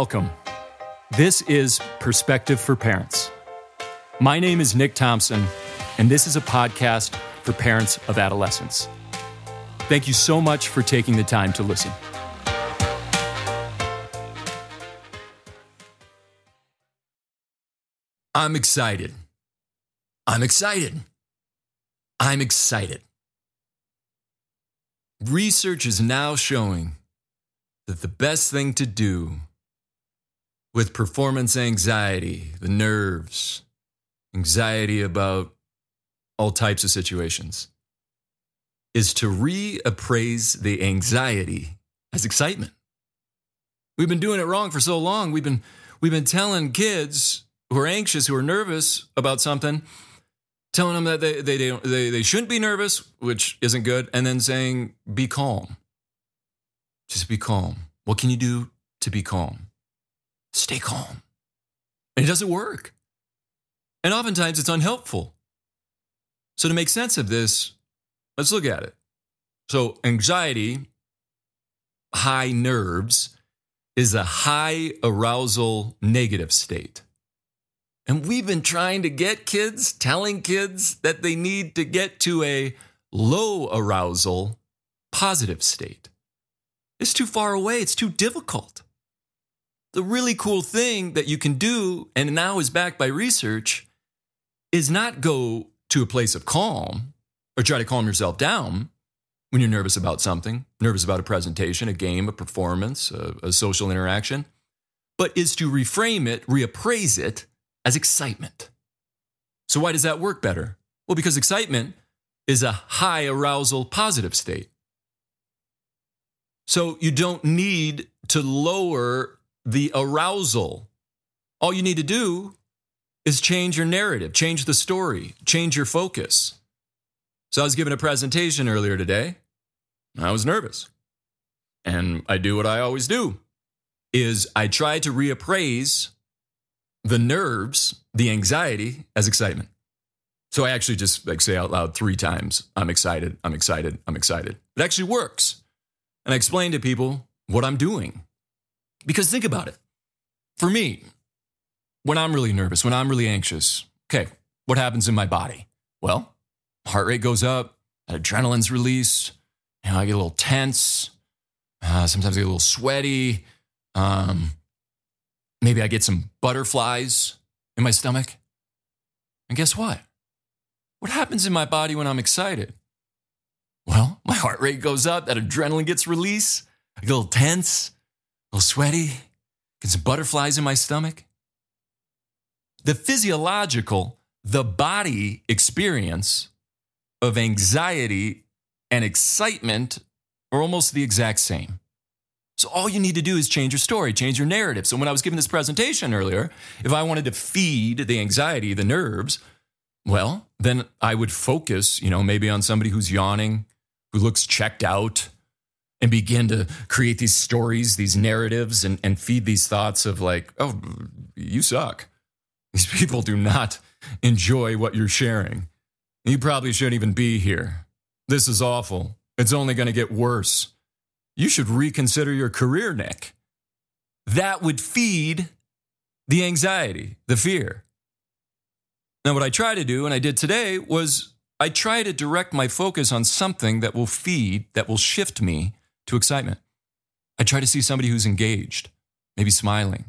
Welcome. This is Perspective for Parents. My name is Nick Thompson, and this is a podcast for parents of adolescents. Thank you so much for taking the time to listen. I'm excited. I'm excited. I'm excited. Research is now showing that the best thing to do with performance anxiety, the nerves, anxiety about all types of situations, is to reappraise the anxiety as excitement. We've been doing it wrong for so long. We've been, we've been telling kids who are anxious, who are nervous about something, telling them that they, they, they, they shouldn't be nervous, which isn't good, and then saying, be calm. Just be calm. What can you do to be calm? Stay calm. And it doesn't work. And oftentimes it's unhelpful. So, to make sense of this, let's look at it. So, anxiety, high nerves, is a high arousal negative state. And we've been trying to get kids, telling kids that they need to get to a low arousal positive state. It's too far away, it's too difficult. The really cool thing that you can do, and now is backed by research, is not go to a place of calm or try to calm yourself down when you're nervous about something, nervous about a presentation, a game, a performance, a, a social interaction, but is to reframe it, reappraise it as excitement. So, why does that work better? Well, because excitement is a high arousal positive state. So, you don't need to lower the arousal. All you need to do is change your narrative, change the story, change your focus. So, I was giving a presentation earlier today. I was nervous. And I do what I always do is I try to reappraise the nerves, the anxiety as excitement. So I actually just like say out loud three times, I'm excited, I'm excited, I'm excited. It actually works. And I explain to people what I'm doing. Because think about it. For me, when I'm really nervous, when I'm really anxious, okay, what happens in my body? Well, heart rate goes up, adrenaline's released, you know, I get a little tense, uh, sometimes I get a little sweaty. Um, Maybe I get some butterflies in my stomach. And guess what? What happens in my body when I'm excited? Well, my heart rate goes up, that adrenaline gets released, I get a little tense, little sweaty, get some butterflies in my stomach. The physiological, the body experience of anxiety and excitement are almost the exact same. So all you need to do is change your story, change your narrative. So when I was giving this presentation earlier, if I wanted to feed the anxiety, the nerves, well, then I would focus, you know, maybe on somebody who's yawning, who looks checked out, and begin to create these stories, these narratives, and, and feed these thoughts of like, oh, you suck. These people do not enjoy what you're sharing. You probably shouldn't even be here. This is awful. It's only going to get worse you should reconsider your career, Nick. That would feed the anxiety, the fear. Now, what I try to do, and I did today, was I try to direct my focus on something that will feed, that will shift me to excitement. I try to see somebody who's engaged, maybe smiling,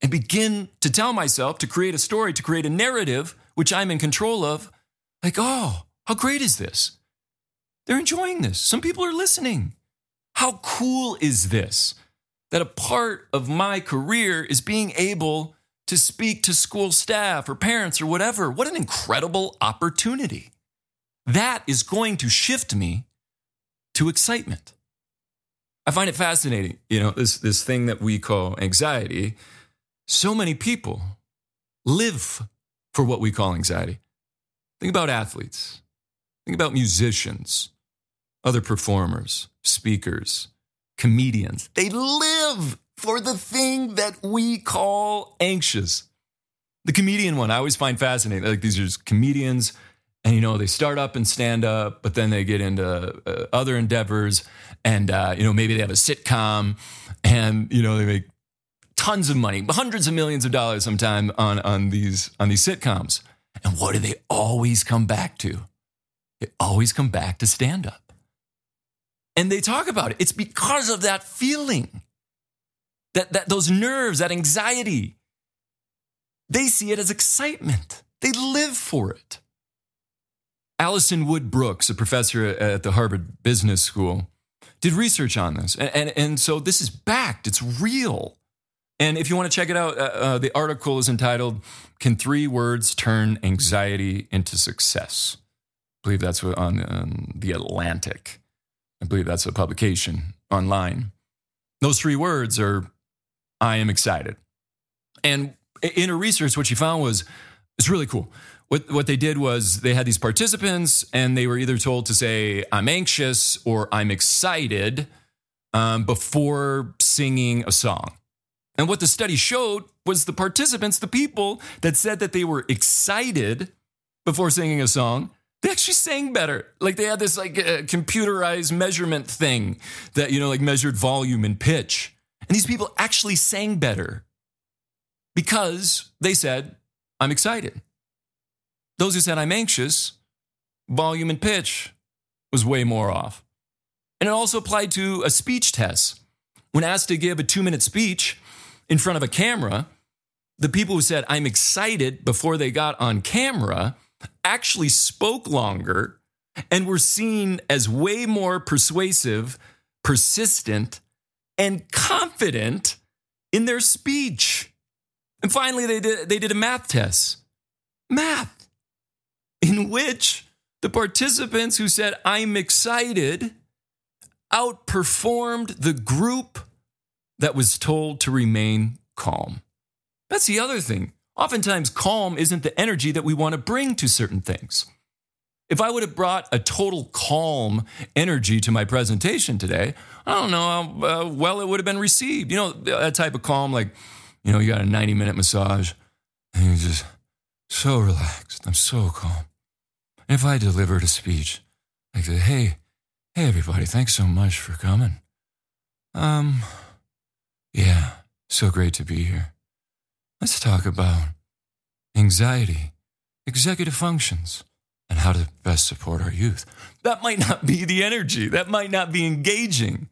and begin to tell myself to create a story, to create a narrative, which I'm in control of. Like, oh, how great is this? They're enjoying this. Some people are listening. How cool is this? That a part of my career is being able to speak to school staff or parents or whatever. What an incredible opportunity. That is going to shift me to excitement. I find it fascinating, you know, this, this thing that we call anxiety. So many people live for what we call anxiety. Think about athletes, think about musicians, other performers, speakers, comedians. They live for the thing that we call anxious. The comedian one I always find fascinating. Like these are just comedians and you know they start up and stand up, but then they get into uh, other endeavors, and uh, you know maybe they have a sitcom, and you know they make tons of money, hundreds of millions of dollars sometime on on these on these sitcoms. And what do they always come back to? They always come back to stand up. And they talk about it. It's because of that feeling. That, that those nerves, that anxiety. They see it as excitement. They live for it. Alison Wood Brooks, a professor at the Harvard Business School, did research on this. And, and, and so this is backed, it's real. And if you want to check it out, uh, uh, the article is entitled Can Three Words Turn Anxiety into Success? I believe that's on um, The Atlantic. I believe that's a publication online. Those three words are I am excited. And in her research, what she found was it's really cool. What, what they did was they had these participants and they were either told to say, I'm anxious or I'm excited um, before singing a song. And what the study showed was the participants, the people that said that they were excited before singing a song, they actually sang better. Like they had this like uh, computerized measurement thing that you know like measured volume and pitch. And these people actually sang better because they said, "I'm excited." Those who said, "I'm anxious," volume and pitch was way more off. And it also applied to a speech test. When asked to give a 2-minute speech, in front of a camera, the people who said, I'm excited before they got on camera actually spoke longer and were seen as way more persuasive, persistent, and confident in their speech. And finally, they did, they did a math test. Math, in which the participants who said, I'm excited, outperformed the group that was told to remain calm. That's the other thing. Oftentimes, calm isn't the energy that we want to bring to certain things. If I would have brought a total calm energy to my presentation today, I don't know how uh, well it would have been received. You know, that type of calm, like, you know, you got a 90 minute massage and you're just so relaxed. I'm so calm. If I delivered a speech like, hey, hey, everybody, thanks so much for coming. Um, yeah, so great to be here. Let's talk about anxiety, executive functions, and how to best support our youth. That might not be the energy, that might not be engaging.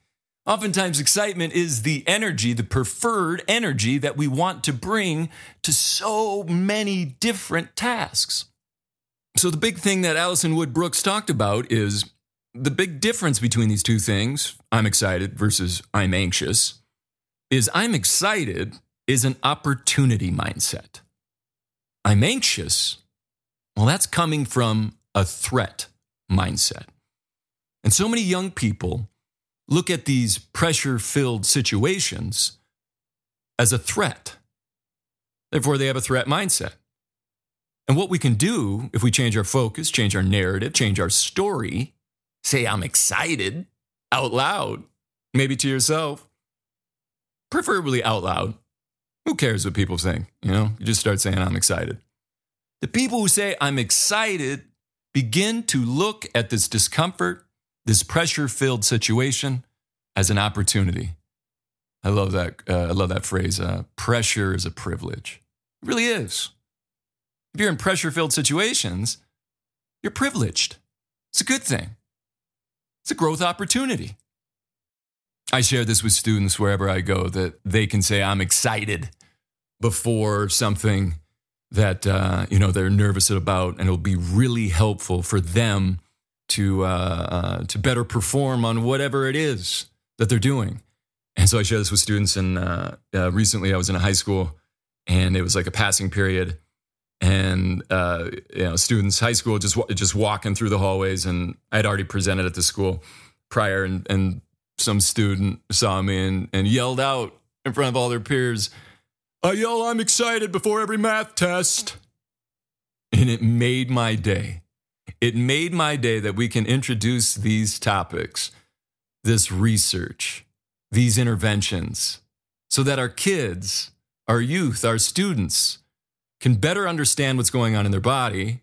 Oftentimes, excitement is the energy, the preferred energy that we want to bring to so many different tasks. So, the big thing that Alison Wood Brooks talked about is the big difference between these two things I'm excited versus I'm anxious is I'm excited is an opportunity mindset. I'm anxious. Well, that's coming from a threat mindset. And so many young people look at these pressure filled situations as a threat. Therefore, they have a threat mindset. And what we can do if we change our focus, change our narrative, change our story, say, I'm excited out loud, maybe to yourself, preferably out loud. Who cares what people think? You know, you just start saying, I'm excited. The people who say, I'm excited, begin to look at this discomfort, this pressure filled situation as an opportunity. I love that. Uh, I love that phrase. Uh, pressure is a privilege. It really is. If you're in pressure filled situations, you're privileged. It's a good thing. It's a growth opportunity. I share this with students wherever I go that they can say, I'm excited before something that uh, you know they're nervous about, and it'll be really helpful for them to uh, uh, to better perform on whatever it is that they're doing. And so I share this with students. And uh, uh, recently, I was in a high school, and it was like a passing period, and you know, students, high school, just just walking through the hallways, and I had already presented at the school prior, and, and some student saw me and, and yelled out in front of all their peers, I yell, I'm excited before every math test. And it made my day. It made my day that we can introduce these topics, this research, these interventions, so that our kids, our youth, our students can better understand what's going on in their body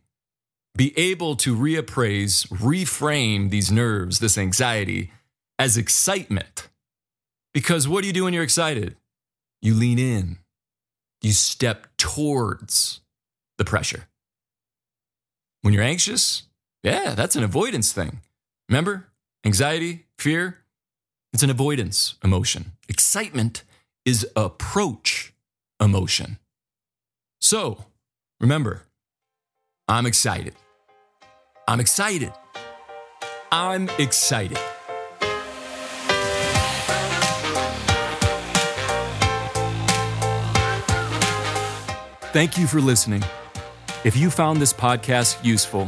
be able to reappraise, reframe these nerves, this anxiety as excitement. Because what do you do when you're excited? You lean in, you step towards the pressure. When you're anxious, yeah, that's an avoidance thing. Remember? Anxiety, fear, it's an avoidance emotion. Excitement is approach emotion. So, remember, I'm excited. I'm excited. I'm excited. Thank you for listening. If you found this podcast useful,